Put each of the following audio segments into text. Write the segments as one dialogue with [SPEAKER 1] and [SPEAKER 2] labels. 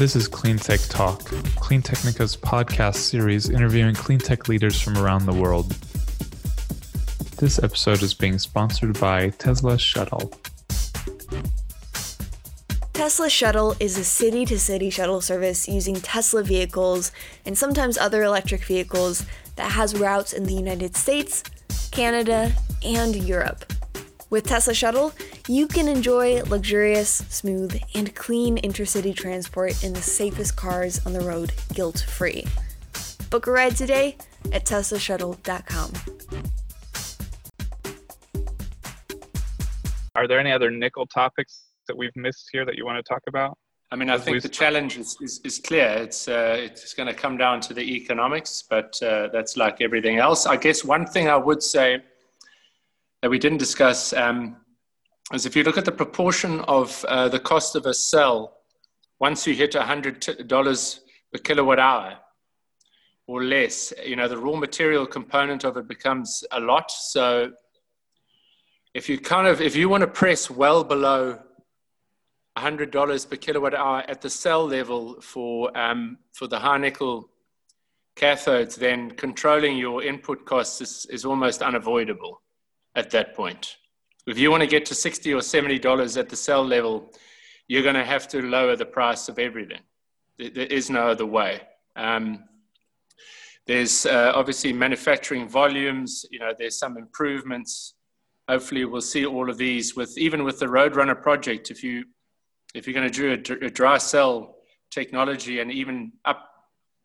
[SPEAKER 1] This is CleanTech Talk, CleanTechnica's podcast series interviewing cleantech leaders from around the world. This episode is being sponsored by Tesla Shuttle.
[SPEAKER 2] Tesla Shuttle is a city to city shuttle service using Tesla vehicles and sometimes other electric vehicles that has routes in the United States, Canada, and Europe. With Tesla Shuttle, you can enjoy luxurious, smooth, and clean intercity transport in the safest cars on the road guilt free. Book a ride today at TeslaShuttle.com.
[SPEAKER 1] Are there any other nickel topics that we've missed here that you want to talk about?
[SPEAKER 3] I mean, I think the challenge is, is, is clear. It's, uh, it's going to come down to the economics, but uh, that's like everything else. I guess one thing I would say that we didn't discuss um, is if you look at the proportion of uh, the cost of a cell once you hit $100 per kilowatt hour or less, you know, the raw material component of it becomes a lot. So if you kind of, if you want to press well below $100 per kilowatt hour at the cell level for, um, for the high nickel cathodes, then controlling your input costs is, is almost unavoidable at that point. If you want to get to 60 or 70 dollars at the cell level, you're going to have to lower the price of everything. There is no other way. Um, there's uh, obviously manufacturing volumes. You know, there's some improvements. Hopefully, we'll see all of these with even with the Roadrunner project. If you if you're going to do a, a dry cell technology and even up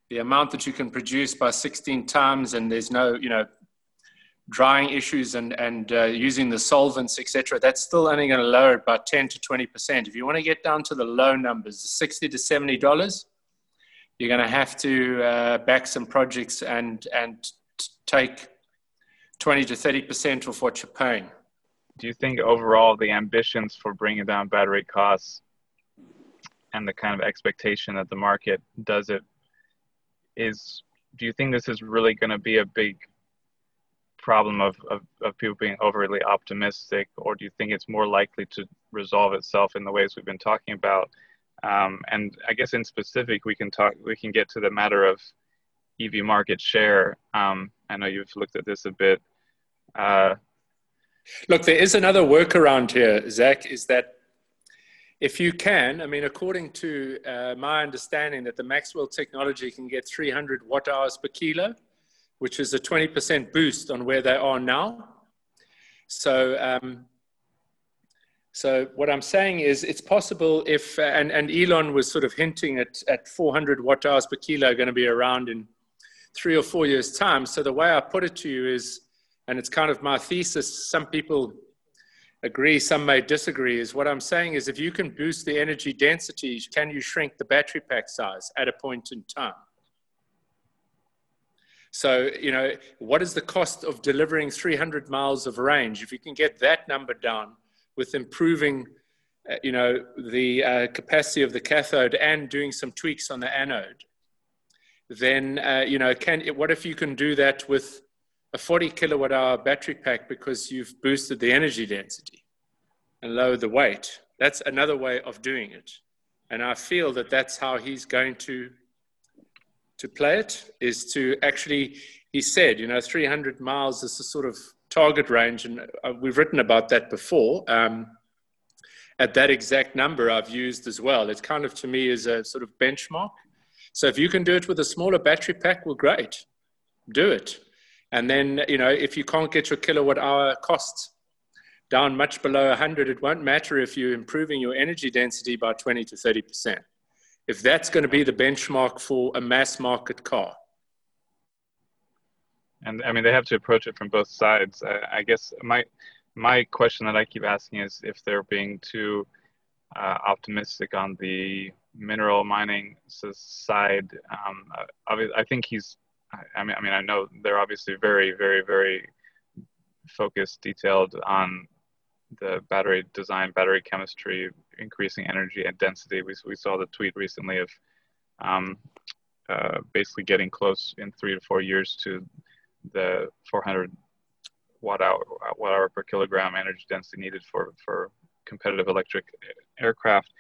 [SPEAKER 3] the amount that you can produce by 16 times, and there's no you know drying issues and, and uh, using the solvents, etc., that's still only going to lower it by 10 to 20%. If you want to get down to the low numbers, 60 to $70, you're going to have to uh, back some projects and, and take 20 to 30% of what you're paying.
[SPEAKER 1] Do you think overall the ambitions for bringing down battery costs and the kind of expectation that the market does it is, do you think this is really going to be a big problem of, of, of people being overly optimistic, or do you think it's more likely to resolve itself in the ways we've been talking about? Um, and I guess in specific, we can talk. We can get to the matter of EV market share. Um, I know you've looked at this a bit. Uh,
[SPEAKER 3] Look, there is another workaround here, Zach. Is that if you can, I mean, according to uh, my understanding, that the Maxwell technology can get 300 watt hours per kilo which is a 20% boost on where they are now. So, um, so what I'm saying is it's possible if, uh, and, and Elon was sort of hinting at, at 400 watt hours per kilo going to be around in three or four years time. So the way I put it to you is, and it's kind of my thesis, some people agree, some may disagree, is what I'm saying is if you can boost the energy density, can you shrink the battery pack size at a point in time? So, you know, what is the cost of delivering 300 miles of range? If you can get that number down with improving, uh, you know, the uh, capacity of the cathode and doing some tweaks on the anode, then, uh, you know, can, what if you can do that with a 40 kilowatt hour battery pack because you've boosted the energy density and lowered the weight? That's another way of doing it. And I feel that that's how he's going to to play it is to actually, he said, you know, 300 miles is the sort of target range, and uh, we've written about that before. Um, at that exact number, I've used as well. It kind of to me is a sort of benchmark. So if you can do it with a smaller battery pack, well, great, do it. And then, you know, if you can't get your kilowatt hour costs down much below 100, it won't matter if you're improving your energy density by 20 to 30 percent if that's going to be the benchmark for a mass market car.
[SPEAKER 1] And I mean, they have to approach it from both sides. I, I guess my my question that I keep asking is if they're being too uh, optimistic on the mineral mining side. Um, I, I think he's. I mean, I mean, I know they're obviously very, very, very focused, detailed on the battery design, battery chemistry, increasing energy and density. We, we saw the tweet recently of um, uh, basically getting close in three to four years to the 400 watt hour, watt hour per kilogram energy density needed for, for competitive electric aircraft.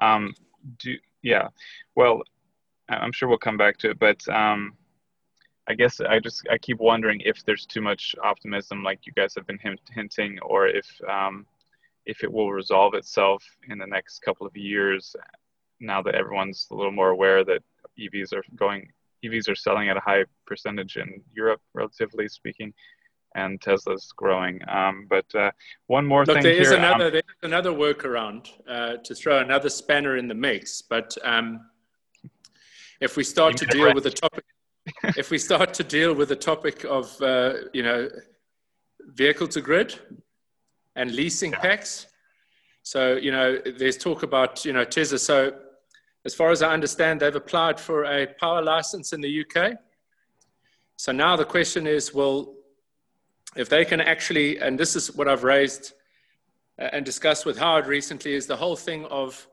[SPEAKER 1] Um, do, Yeah, well, I'm sure we'll come back to it, but um, I guess I just I keep wondering if there's too much optimism, like you guys have been hint- hinting, or if um, if it will resolve itself in the next couple of years. Now that everyone's a little more aware that EVs are going, EVs are selling at a high percentage in Europe, relatively speaking, and Tesla's growing. Um, but uh, one more
[SPEAKER 3] Look,
[SPEAKER 1] thing
[SPEAKER 3] there
[SPEAKER 1] here.
[SPEAKER 3] is another um, there is another workaround uh, to throw another spanner in the mix. But um, if we start to deal with the topic, if we start to deal with the topic of uh, you know vehicle to grid and leasing yeah. packs, so you know there's talk about you know Tesla. So as far as I understand, they've applied for a power license in the UK. So now the question is, well, if they can actually, and this is what I've raised uh, and discussed with Howard recently, is the whole thing of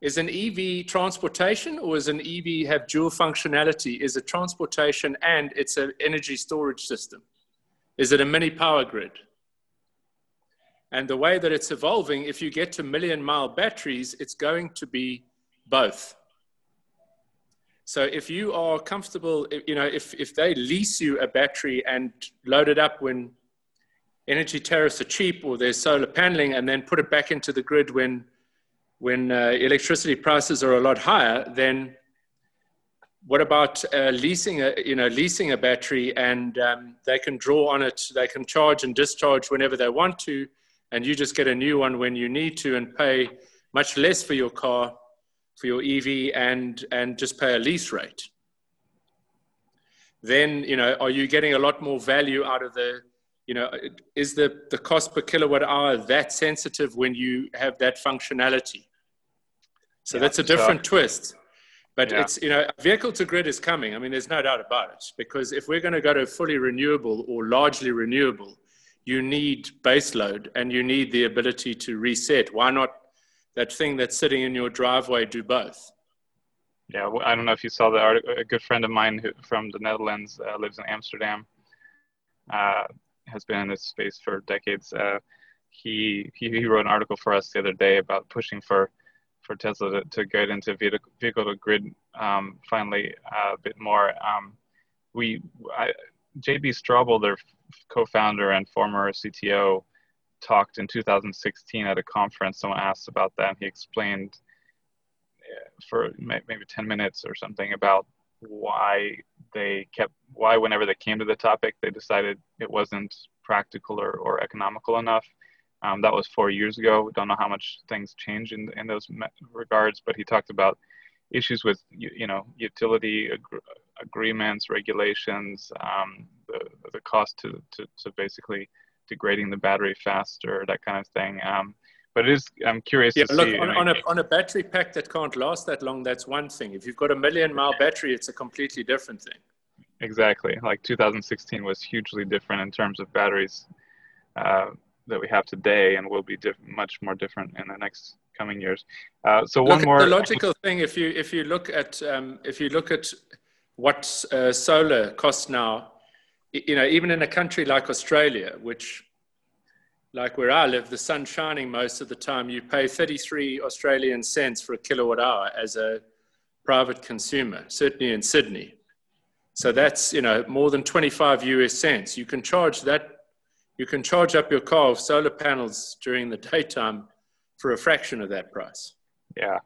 [SPEAKER 3] is an EV transportation or is an EV have dual functionality? Is it transportation and it's an energy storage system? Is it a mini power grid? And the way that it's evolving, if you get to million mile batteries, it's going to be both. So if you are comfortable, you know, if, if they lease you a battery and load it up when energy tariffs are cheap or there's solar paneling and then put it back into the grid when, when uh, electricity prices are a lot higher, then what about uh, leasing a, you know, leasing a battery and um, they can draw on it, they can charge and discharge whenever they want to, and you just get a new one when you need to and pay much less for your car for your EV and, and just pay a lease rate. Then, you know, are you getting a lot more value out of the, you know, is the, the cost per kilowatt hour that sensitive when you have that functionality? So yeah, that's a different sure. twist. But yeah. it's, you know, vehicle to grid is coming. I mean, there's no doubt about it. Because if we're going to go to fully renewable or largely renewable, you need base load and you need the ability to reset. Why not that thing that's sitting in your driveway do both.
[SPEAKER 1] Yeah, well, I don't know if you saw the article. A good friend of mine who, from the Netherlands uh, lives in Amsterdam. Uh, has been in this space for decades. Uh, he, he, he wrote an article for us the other day about pushing for for Tesla to, to get into vehicle, vehicle to grid um, finally uh, a bit more. Um, we I, JB Straubel, their co-founder and former CTO, talked in 2016 at a conference. Someone asked about that, and he explained uh, for maybe 10 minutes or something about why they kept why whenever they came to the topic they decided it wasn't practical or, or economical enough um, that was four years ago we don't know how much things change in, in those regards but he talked about issues with you, know utility agreements regulations um, the, the cost to, to, to basically degrading the battery faster, that kind of thing. Um, but it is, I'm curious
[SPEAKER 3] yeah,
[SPEAKER 1] to
[SPEAKER 3] look,
[SPEAKER 1] see.
[SPEAKER 3] On, on, a, on a battery pack that can't last that long, that's one thing. If you've got a million mile battery, it's a completely different thing.
[SPEAKER 1] Exactly. Like 2016 was hugely different in terms of batteries uh, that we have today and will be diff- much more different in the next coming years. Uh, so one
[SPEAKER 3] look,
[SPEAKER 1] more.
[SPEAKER 3] The logical thing, if you, if you look at, um, if you look at what uh, solar costs now you know, even in a country like Australia, which, like where I live, the sun's shining most of the time, you pay 33 Australian cents for a kilowatt hour as a private consumer, certainly in Sydney. So that's, you know, more than 25 US cents. You can charge that, you can charge up your car with solar panels during the daytime for a fraction of that price.
[SPEAKER 1] Yeah,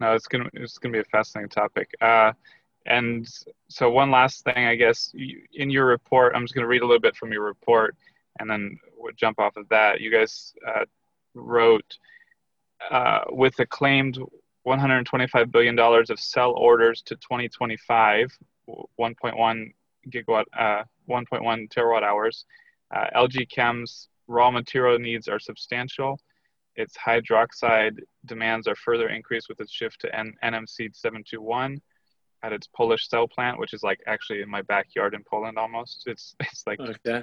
[SPEAKER 1] no, it's gonna it's gonna be a fascinating topic. Uh, and so one last thing, I guess, in your report, I'm just going to read a little bit from your report, and then we'll jump off of that. You guys uh, wrote uh, with a claimed 125 billion dollars of sell orders to 2025, 1.1 gigawatt, uh, 1.1 terawatt hours. Uh, LG Chem's raw material needs are substantial. Its hydroxide demands are further increased with its shift to N- NMC 721 at its Polish cell plant, which is like actually in my backyard in Poland almost. It's it's like okay.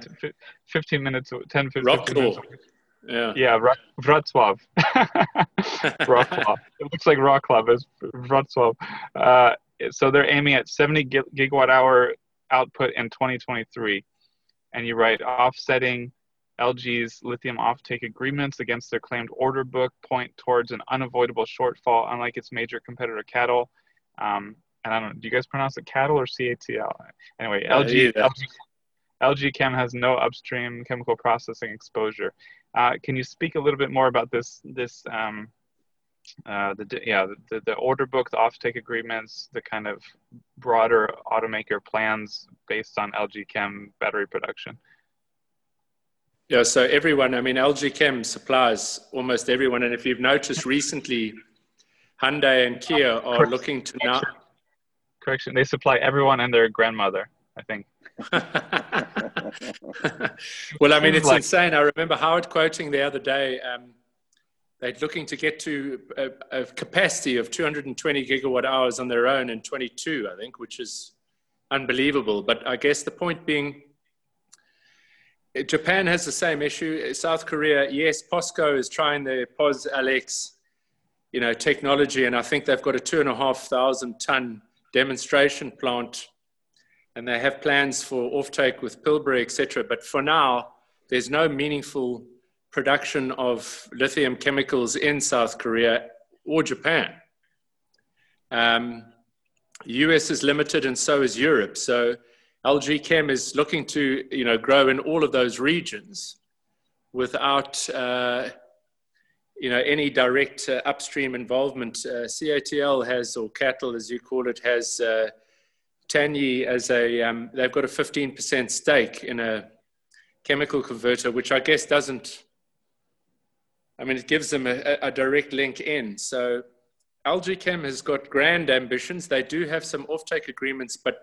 [SPEAKER 1] 15 minutes, 10, 15
[SPEAKER 3] Rock
[SPEAKER 1] minutes.
[SPEAKER 3] Yeah.
[SPEAKER 1] Yeah, Wrocław. Wrocław. it looks like Wrocław is Wrocław. Uh, so they're aiming at 70 gigawatt hour output in 2023. And you write offsetting LG's lithium offtake agreements against their claimed order book point towards an unavoidable shortfall, unlike its major competitor, cattle. Um, and I don't know, do you guys pronounce it cattle or CATL? Anyway, uh, LG, LG, LG Chem has no upstream chemical processing exposure. Uh, can you speak a little bit more about this, this um, uh, the yeah the, the order book, the offtake agreements, the kind of broader automaker plans based on LG Chem battery production?
[SPEAKER 3] Yeah, so everyone, I mean, LG Chem supplies almost everyone. And if you've noticed recently, Hyundai and Kia are looking to now.
[SPEAKER 1] Correction, they supply everyone and their grandmother, I think.
[SPEAKER 3] well, I mean, it's like... insane. I remember Howard quoting the other day. Um, they're looking to get to a, a, capacity of 220 gigawatt hours on their own in 22, I think, which is unbelievable. But I guess the point being, Japan has the same issue. South Korea, yes, POSCO is trying their PosLX, you know, technology, and I think they've got a two and a half thousand ton demonstration plant, and they have plans for offtake with Pilbara, etc. But for now, there's no meaningful production of lithium chemicals in South Korea or Japan. Um, US is limited, and so is Europe. So LG Chem is looking to you know grow in all of those regions without uh, you know any direct uh, upstream involvement. Uh, CATL has or CATL as you call it has uh, Tianyi as a um, they've got a 15% stake in a chemical converter, which I guess doesn't. I mean, it gives them a, a direct link in. So LG has got grand ambitions. They do have some offtake agreements, but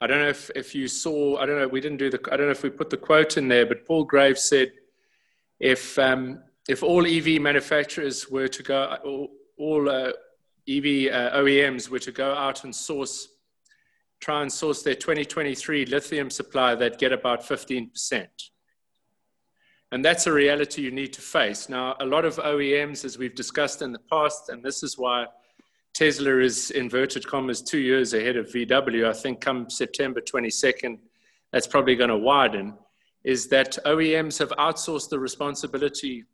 [SPEAKER 3] I don't know if, if you saw, I don't know, we didn't do the, I don't know if we put the quote in there, but Paul Graves said if, um, if all EV manufacturers were to go, all, all uh, EV uh, OEMs were to go out and source, try and source their 2023 lithium supply, they'd get about 15%. And that's a reality you need to face. Now, a lot of OEMs, as we've discussed in the past, and this is why Tesla is inverted commas two years ahead of VW. I think come September 22nd, that's probably going to widen. Is that OEMs have outsourced the responsibility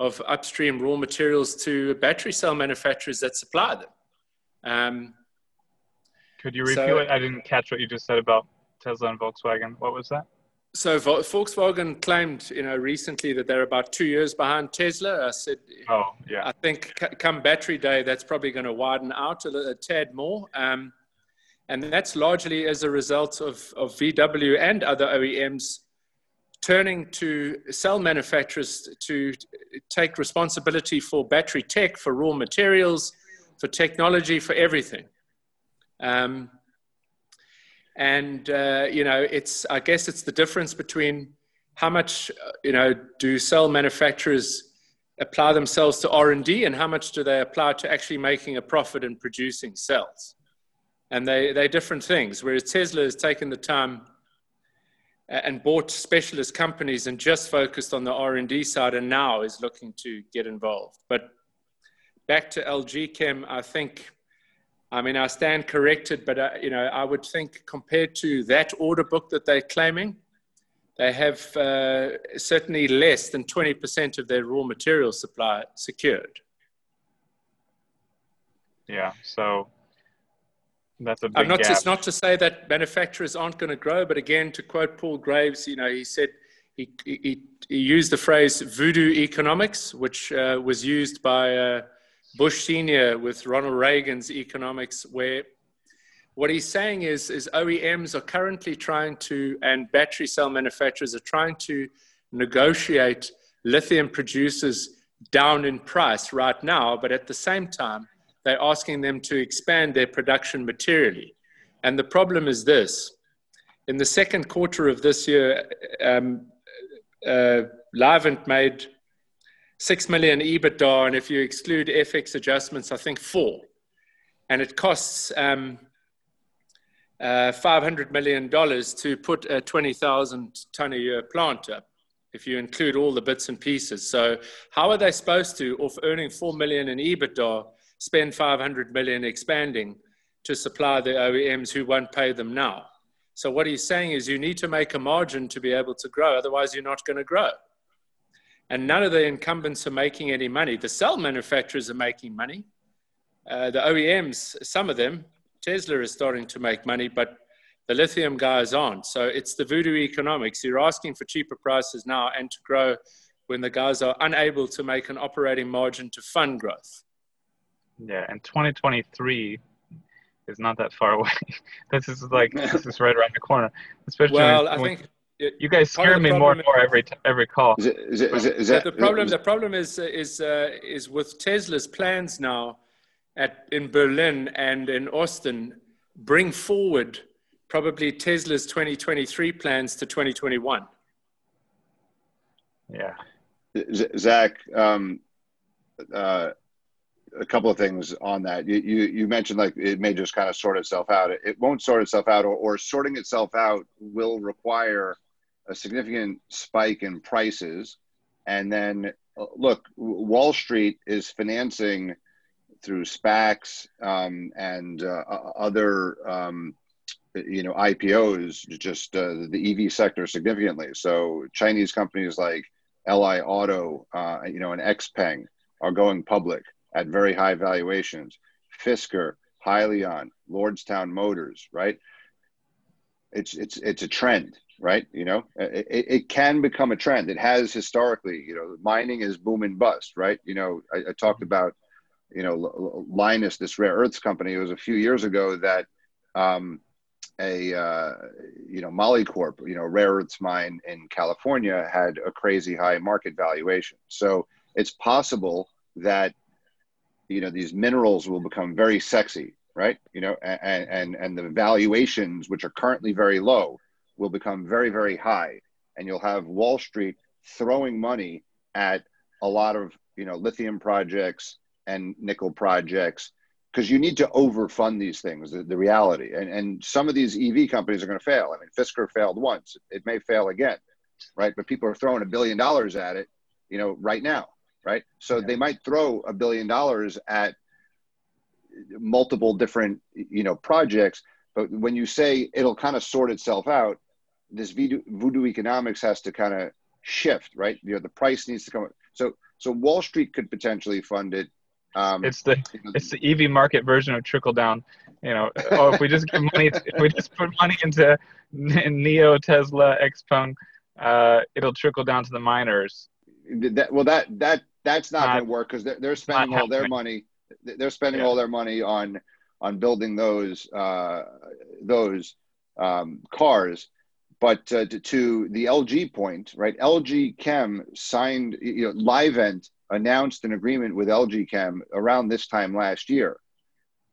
[SPEAKER 3] of upstream raw materials to battery cell manufacturers that supply them. Um,
[SPEAKER 1] Could you repeat so, it? I didn't catch what you just said about Tesla and Volkswagen. What was that?
[SPEAKER 3] So Volkswagen claimed, you know, recently that they're about two years behind Tesla. I said,
[SPEAKER 1] oh yeah.
[SPEAKER 3] I think come battery day, that's probably going to widen out a, a tad more, um, and that's largely as a result of of VW and other OEMs turning to cell manufacturers to take responsibility for battery tech, for raw materials, for technology, for everything. Um, and uh, you know it's i guess it's the difference between how much uh, you know do cell manufacturers apply themselves to r&d and how much do they apply to actually making a profit and producing cells and they, they're different things whereas tesla has taken the time and bought specialist companies and just focused on the r&d side and now is looking to get involved but back to lg chem i think I mean, I stand corrected, but uh, you know, I would think compared to that order book that they're claiming, they have uh, certainly less than 20% of their raw material supply secured.
[SPEAKER 1] Yeah, so that's a big
[SPEAKER 3] I'm not,
[SPEAKER 1] gap.
[SPEAKER 3] It's not to say that manufacturers aren't going to grow, but again, to quote Paul Graves, you know, he said he, he, he used the phrase voodoo economics, which uh, was used by uh, Bush Senior with Ronald Reagan's economics, where what he's saying is, is OEMs are currently trying to, and battery cell manufacturers are trying to negotiate lithium producers down in price right now, but at the same time, they're asking them to expand their production materially. And the problem is this in the second quarter of this year, um, uh, Livent made 6 million EBITDA, and if you exclude FX adjustments, I think four. And it costs um, uh, $500 million to put a 20,000 ton a year plant up, if you include all the bits and pieces. So, how are they supposed to, off earning 4 million in EBITDA, spend 500 million expanding to supply the OEMs who won't pay them now? So what he's saying is you need to make a margin to be able to grow, otherwise you're not going to grow. And none of the incumbents are making any money. The cell manufacturers are making money. Uh, the OEMs, some of them, Tesla is starting to make money, but the lithium guys aren't. So it's the voodoo economics. You're asking for cheaper prices now and to grow when the guys are unable to make an operating margin to fund growth.
[SPEAKER 1] Yeah, and 2023 is not that far away. this is like this is right around the corner. Especially
[SPEAKER 3] well,
[SPEAKER 1] when,
[SPEAKER 3] I think
[SPEAKER 1] it, you guys scare me more and more every every call.
[SPEAKER 4] Is it, is it, is it, is that,
[SPEAKER 3] the problem? The problem is is uh, is with Tesla's plans now at in Berlin and in Austin bring forward probably Tesla's 2023 plans to 2021.
[SPEAKER 1] Yeah.
[SPEAKER 4] Zach, um, uh, a couple of things on that. You, you, you mentioned like it may just kind of sort itself out. It, it won't sort itself out, or, or sorting itself out will require a significant spike in prices. And then, uh, look, Wall Street is financing through SPACs um, and uh, other, um, you know, IPOs, just uh, the EV sector significantly. So Chinese companies like Li Auto, uh, you know, and XPeng are going public at very high valuations. Fisker, Hyliion, Lordstown Motors, right? It's it's it's a trend, right? You know, it, it can become a trend. It has historically. You know, mining is boom and bust, right? You know, I, I talked about, you know, Lynas, this rare earths company. It was a few years ago that. Um, a uh, you know Molycorp, you know rare earths mine in California had a crazy high market valuation. So it's possible that you know these minerals will become very sexy right? You know and and and the valuations which are currently very low will become very very high. And you'll have wall street throwing money at a lot of you know lithium projects and nickel projects because you need to overfund these things the, the, reality. And and some of these ev companies are going to fail. I mean fisker failed once. It may fail again right? But people are throwing a billion dollars at it you know right now right? So yeah. they might throw a billion dollars at multiple different, you know, projects. But when you say it'll kind of sort itself out, this voodoo, voodoo economics has to kind of shift, right? You know, the price needs to come. So, so Wall Street could potentially fund it.
[SPEAKER 1] Um, it's the you know, it's the EV market version of trickle down. You know, oh, if we just give money, if we just put money into NIO, Tesla, Xpeng, uh, it'll trickle down to the miners.
[SPEAKER 4] That well, that that that's not, not going to work because they're, they're spending all their money. They're spending yeah. all their money on on building those uh, those um, cars. But uh, to, to, the LG point, right? LG Chem signed, you know, Livent announced an agreement with LG Chem around this time last year.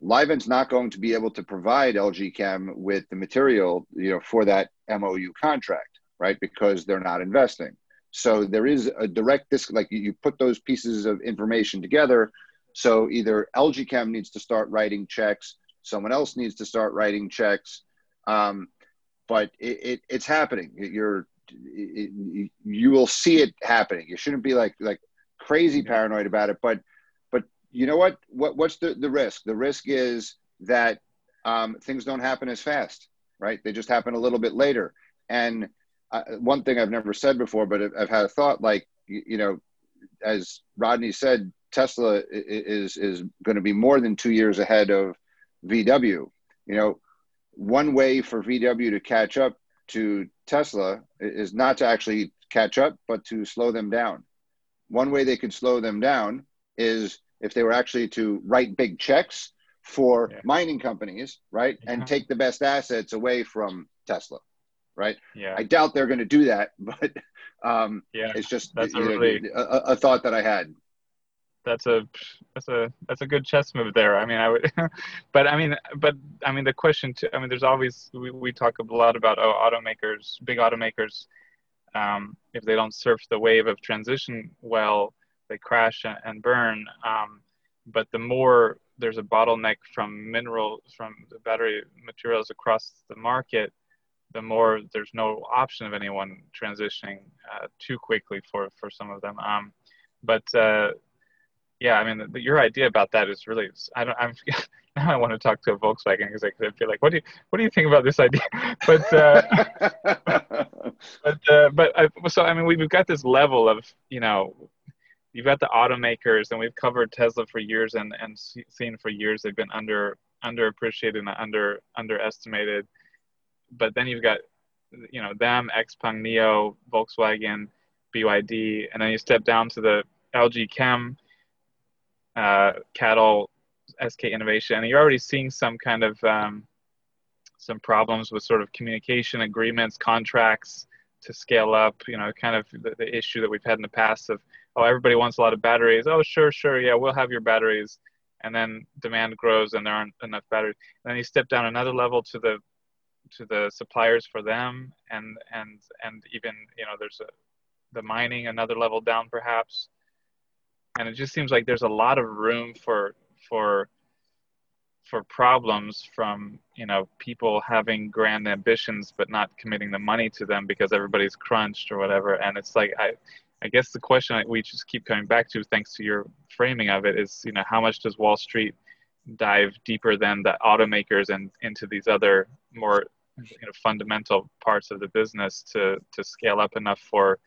[SPEAKER 4] Livent's not going to be able to provide LG Chem with the material, you know, for that MOU contract, right? Because they're not investing. So there is a direct disc, like you, put those pieces of information together. So either LG Chem needs to start writing checks, someone else needs to start writing checks. Um, but it, it, it's happening. You're, it, you will see it happening. You shouldn't be like, like crazy paranoid about it, but, but you know what, what, what's the, the risk? The risk is that um, things don't happen as fast, right? They just happen a little bit later. And one thing I've never said before, but I've had a thought like, you, you know, as Rodney said, Tesla is is going to be more than two years ahead of VW. You know, one way for VW to catch up to Tesla is not to actually catch up, but to slow them down. One way they could slow them down is if they were actually to write big checks for yeah. mining companies, right, yeah. and take the best assets away from Tesla right?
[SPEAKER 1] Yeah.
[SPEAKER 4] I doubt they're going to do that, but um, yeah, it's just that's a, really, a, a, thought that I had.
[SPEAKER 1] That's a that's a that's a good chess move there. I mean, I would, but I mean, but I mean, the question too. I mean, there's always we, we talk a lot about oh, automakers, big automakers. Um, if they don't surf the wave of transition well, they crash and burn. Um, but the more there's a bottleneck from mineral from the battery materials across the market, the more there's no option of anyone transitioning uh, too quickly for for some of them. Um, but uh, yeah, I mean, the, your idea about that is really. I don't. I'm now. I want to talk to a Volkswagen because I feel like, what do you, what do you think about this idea? But, uh, but, uh, but I, so I mean, we've got this level of, you know, you've got the automakers, and we've covered Tesla for years, and and seen for years they've been under underappreciated and under underestimated. But then you've got, you know, them, XPeng, NIO, Volkswagen, BYD, and then you step down to the LG Chem uh, CATL, SK Innovation, and you're already seeing some kind of um, some problems with sort of communication agreements, contracts to scale up. You know, kind of the, the, issue that we've had in the past of oh, everybody wants a lot of batteries. Oh, sure, sure, yeah, we'll have your batteries, and then demand grows and there aren't enough batteries. And then you step down another level to the to the suppliers for them, and and and even you know there's a the mining another level down perhaps. And it just seems like there's a lot of room for for for problems from you know people having grand ambitions but not committing the money to them because everybody's crunched or whatever. And it's like i i guess the question we just keep coming back to thanks to your framing of it is you know how much does wall street dive deeper than the automakers and into these other more you know fundamental parts of the business to to scale up enough for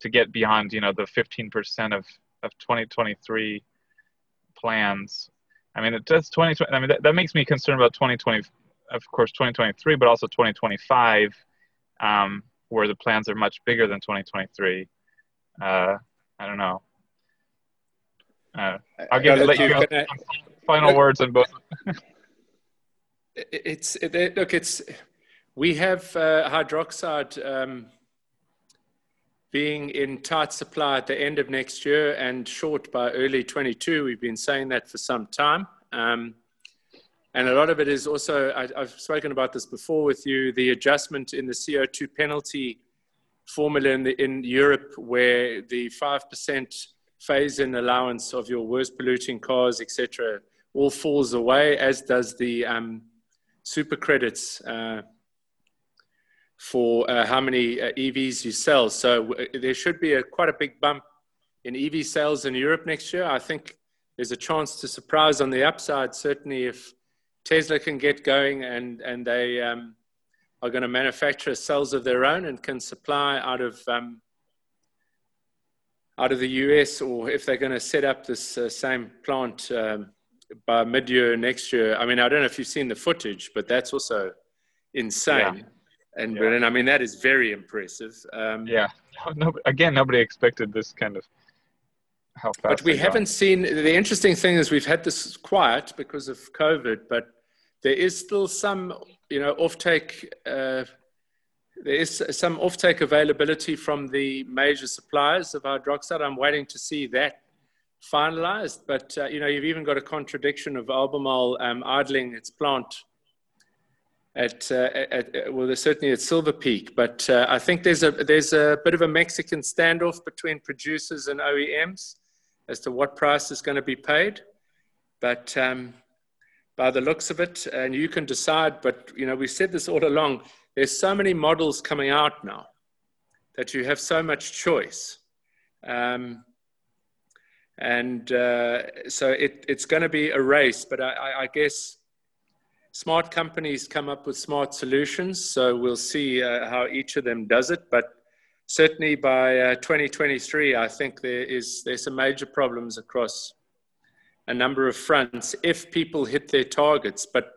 [SPEAKER 1] to get beyond you know the 15% of of 2023 plans. I mean, it does 2020. I mean, that, that makes me concerned about 2020, of course, 2023, but also 2025, um, where the plans are much bigger than 2023. Uh, I don't know. Uh, I'll give let you final words on both.
[SPEAKER 3] it's it, look, it's we have uh, hydroxide. Um, being in tight supply at the end of next year and short by early 22. We've been saying that for some time. Um, and a lot of it is also, I, have spoken about this before with you, the adjustment in the CO2 penalty formula in, the, in Europe, where the 5% phase in allowance of your worst polluting cars, etc., all falls away, as does the um, super credits. Uh, for uh, how many uh, EVs you sell. So uh, there should be a, quite a big bump in EV sales in Europe next year. I think there's a chance to surprise on the upside, certainly if Tesla can get going and, and they um, are going to manufacture cells of their own and can supply out of, um, out of the US, or if they're going to set up this uh, same plant um, by mid year next year. I mean, I don't know if you've seen the footage, but that's also insane. Yeah and yeah. Berlin. I mean, that is very impressive. Um,
[SPEAKER 1] yeah. No, again, nobody expected this kind of how fast.
[SPEAKER 3] But we haven't seen. The interesting thing is we've had this quiet because of COVID, but there is still some, you know, offtake. Uh, there is some offtake availability from the major suppliers of hydroxide. I'm waiting to see that finalized. But uh, you know, you've even got a contradiction of Albemarle um, idling its plant at, uh, at, certainly at Silver Peak. But uh, I think there's a there's a bit of a Mexican standoff between producers and OEMs as to what price is going to be paid. But um, by the looks of it, and you can decide. But you know, we said this all along. There's so many models coming out now that you have so much choice. Um, and uh, so it, it's going to be a race, but I, I guess smart companies come up with smart solutions. So we'll see uh, how each of them does it. But certainly by uh, 2023, I think there is there's some major problems across a number of fronts if people hit their targets. But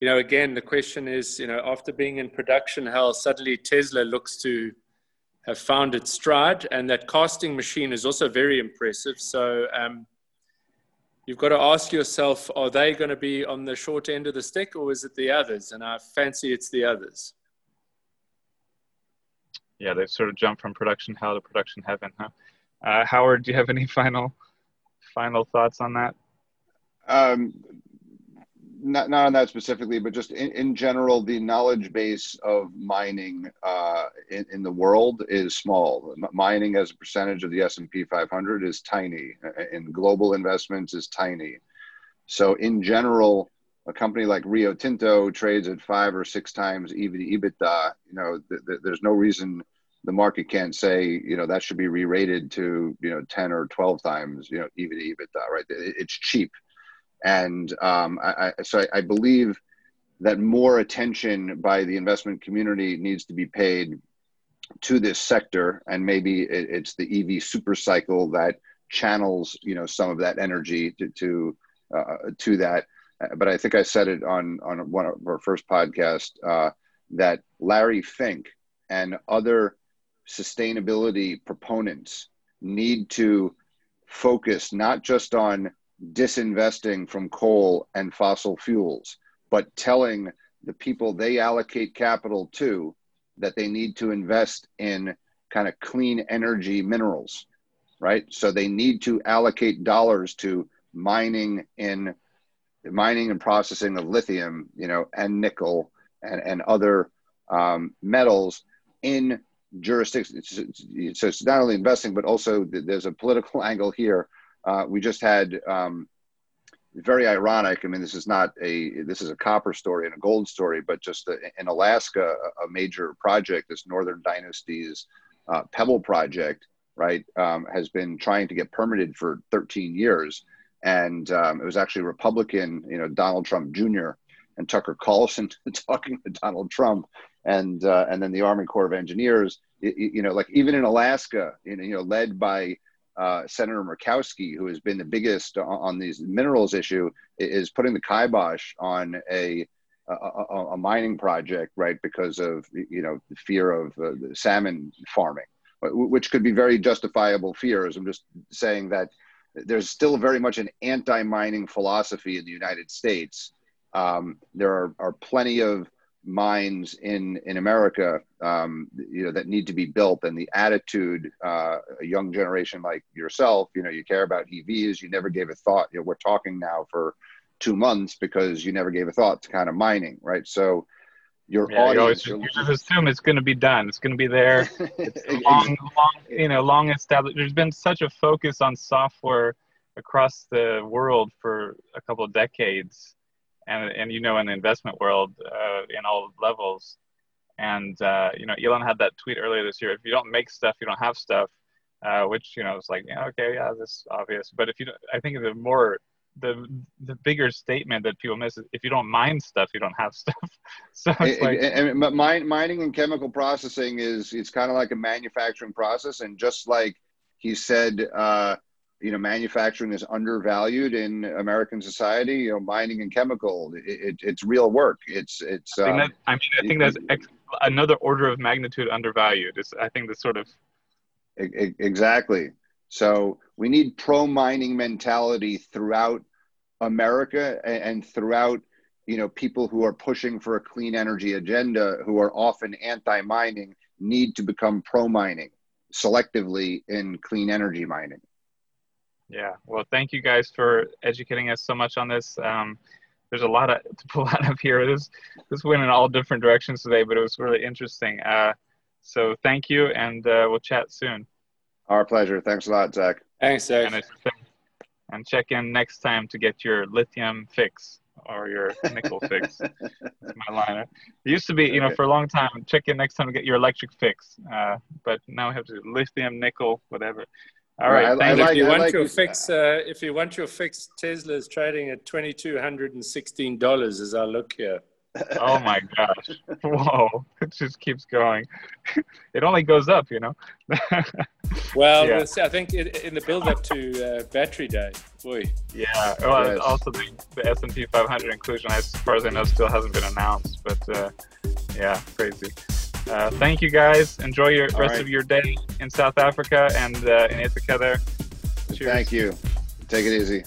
[SPEAKER 3] you know, again, the question is, you know, after being in production hell, suddenly Tesla looks to have found its stride, and that casting machine is also very impressive. So. Um, you've got to ask yourself are they going to be on the short end of the stick or is it the others? And I fancy it's the others.
[SPEAKER 1] Yeah, they've sort of jumped from production hell to production heaven, huh? Uh, Howard, do you have any final final thoughts on that?
[SPEAKER 4] Um, not, not on that specifically, but just in, in general, the knowledge base of mining uh, in, in the world is small. Mining as a percentage of the S&P 500 is tiny, and global investments is tiny. So in general, a company like Rio Tinto trades at five or six times EBITDA. You know, th- th- there's no reason the market can't say, you know, that should be re-rated to, you know, 10 or 12 times, you know, EBITDA, right? It's cheap. And um, I, I, so I, I believe that more attention by the investment community needs to be paid to this sector. And maybe it, it's the EV super cycle that channels, you know, some of that energy to, to, uh, to that. But I think I said it on, on one of our first podcast uh, that Larry Fink and other sustainability proponents need to focus not just on disinvesting from coal and fossil fuels, but telling the people they allocate capital to that they need to invest in kind of clean energy minerals, right? So they need to allocate dollars to mining in mining and processing of lithium, you know, and nickel and, and other um, metals in jurisdictions. So it's not only investing, but also there's a political angle here. Uh, we just had um, very ironic. I mean, this is not a this is a copper story and a gold story, but just in Alaska, a major project, this Northern Dynasty's uh, Pebble project, right, um, has been trying to get permitted for 13 years, and um, it was actually Republican, you know, Donald Trump Jr. and Tucker Carlson talking to Donald Trump and uh, and then the Army Corps of Engineers. You, you know, like even in Alaska, you know led by uh, Senator Murkowski, who has been the biggest on, these minerals issue, is putting the kibosh on a a, a, mining project, right? Because of you know the fear of uh, salmon farming, which could be very justifiable fears. I'm just saying that there's still very much an anti-mining philosophy in the United States. Um, there are, are plenty of mines in in America, um, you know, that need to be built, and the attitude, uh, a young generation like yourself, you know, you care about EVs. You never gave a thought. You know, we're talking now for two months because you never gave a thought to kind of mining, right? So. Your
[SPEAKER 1] yeah, audience, you, always, you just assume it's going to be done. It's going to be there. It's long, long, you know, long established. There's been such a focus on software across the world for a couple of decades and and you know in the investment world uh, in all levels. And uh, you know elon had that tweet earlier this year if you don't make stuff you don't have stuff uh, which you know it's like yeah okay yeah this is obvious. But if you don't i think the more the the bigger statement that people miss is if you don't mine stuff you don't have stuff. So it's like
[SPEAKER 4] and, and mine, mining and chemical processing is it's kind of like a manufacturing process. And just like he said uh, you know manufacturing is undervalued in American society. You know, mining and chemical, it, it, it's real work. It's it's.
[SPEAKER 1] I, think that, um, I mean, I think that's ex- another order of magnitude undervalued. It's, I think the sort of
[SPEAKER 4] exactly. So we need pro mining mentality throughout America and, and throughout you know people who are pushing for a clean energy agenda who are often anti mining need to become pro mining selectively in clean energy mining.
[SPEAKER 1] Yeah. Well, thank you guys for educating us so much on this. Um, there's a lot of, to pull out of here. This this went in all different directions today, but it was really interesting. Uh, so thank you, and uh, we'll chat soon.
[SPEAKER 4] Our pleasure. Thanks a lot, Zach.
[SPEAKER 3] Thanks, Zach.
[SPEAKER 1] And, and check in next time to get your lithium fix or your nickel fix. That's my line. It used to be, you know, for a long time, check in next time to get your electric fix. Uh, but now we have to do lithium, nickel, whatever. All right.
[SPEAKER 3] I, I like, if you want like your fix, uh, if you want your fix, Tesla is trading at twenty two hundred and sixteen dollars as I look here.
[SPEAKER 1] oh my gosh! Whoa! It just keeps going. It only goes up, you know.
[SPEAKER 3] well, yeah. I think it, in the build-up to uh, Battery Day, boy.
[SPEAKER 1] Yeah. Well, yes. also the, the S and P 500 inclusion, as far as I know, still hasn't been announced. But uh, yeah, crazy. Uh, thank you guys. Enjoy your All rest right. of your day in South Africa and uh, in Ithaca there.
[SPEAKER 4] Cheers. Thank you. Take it easy.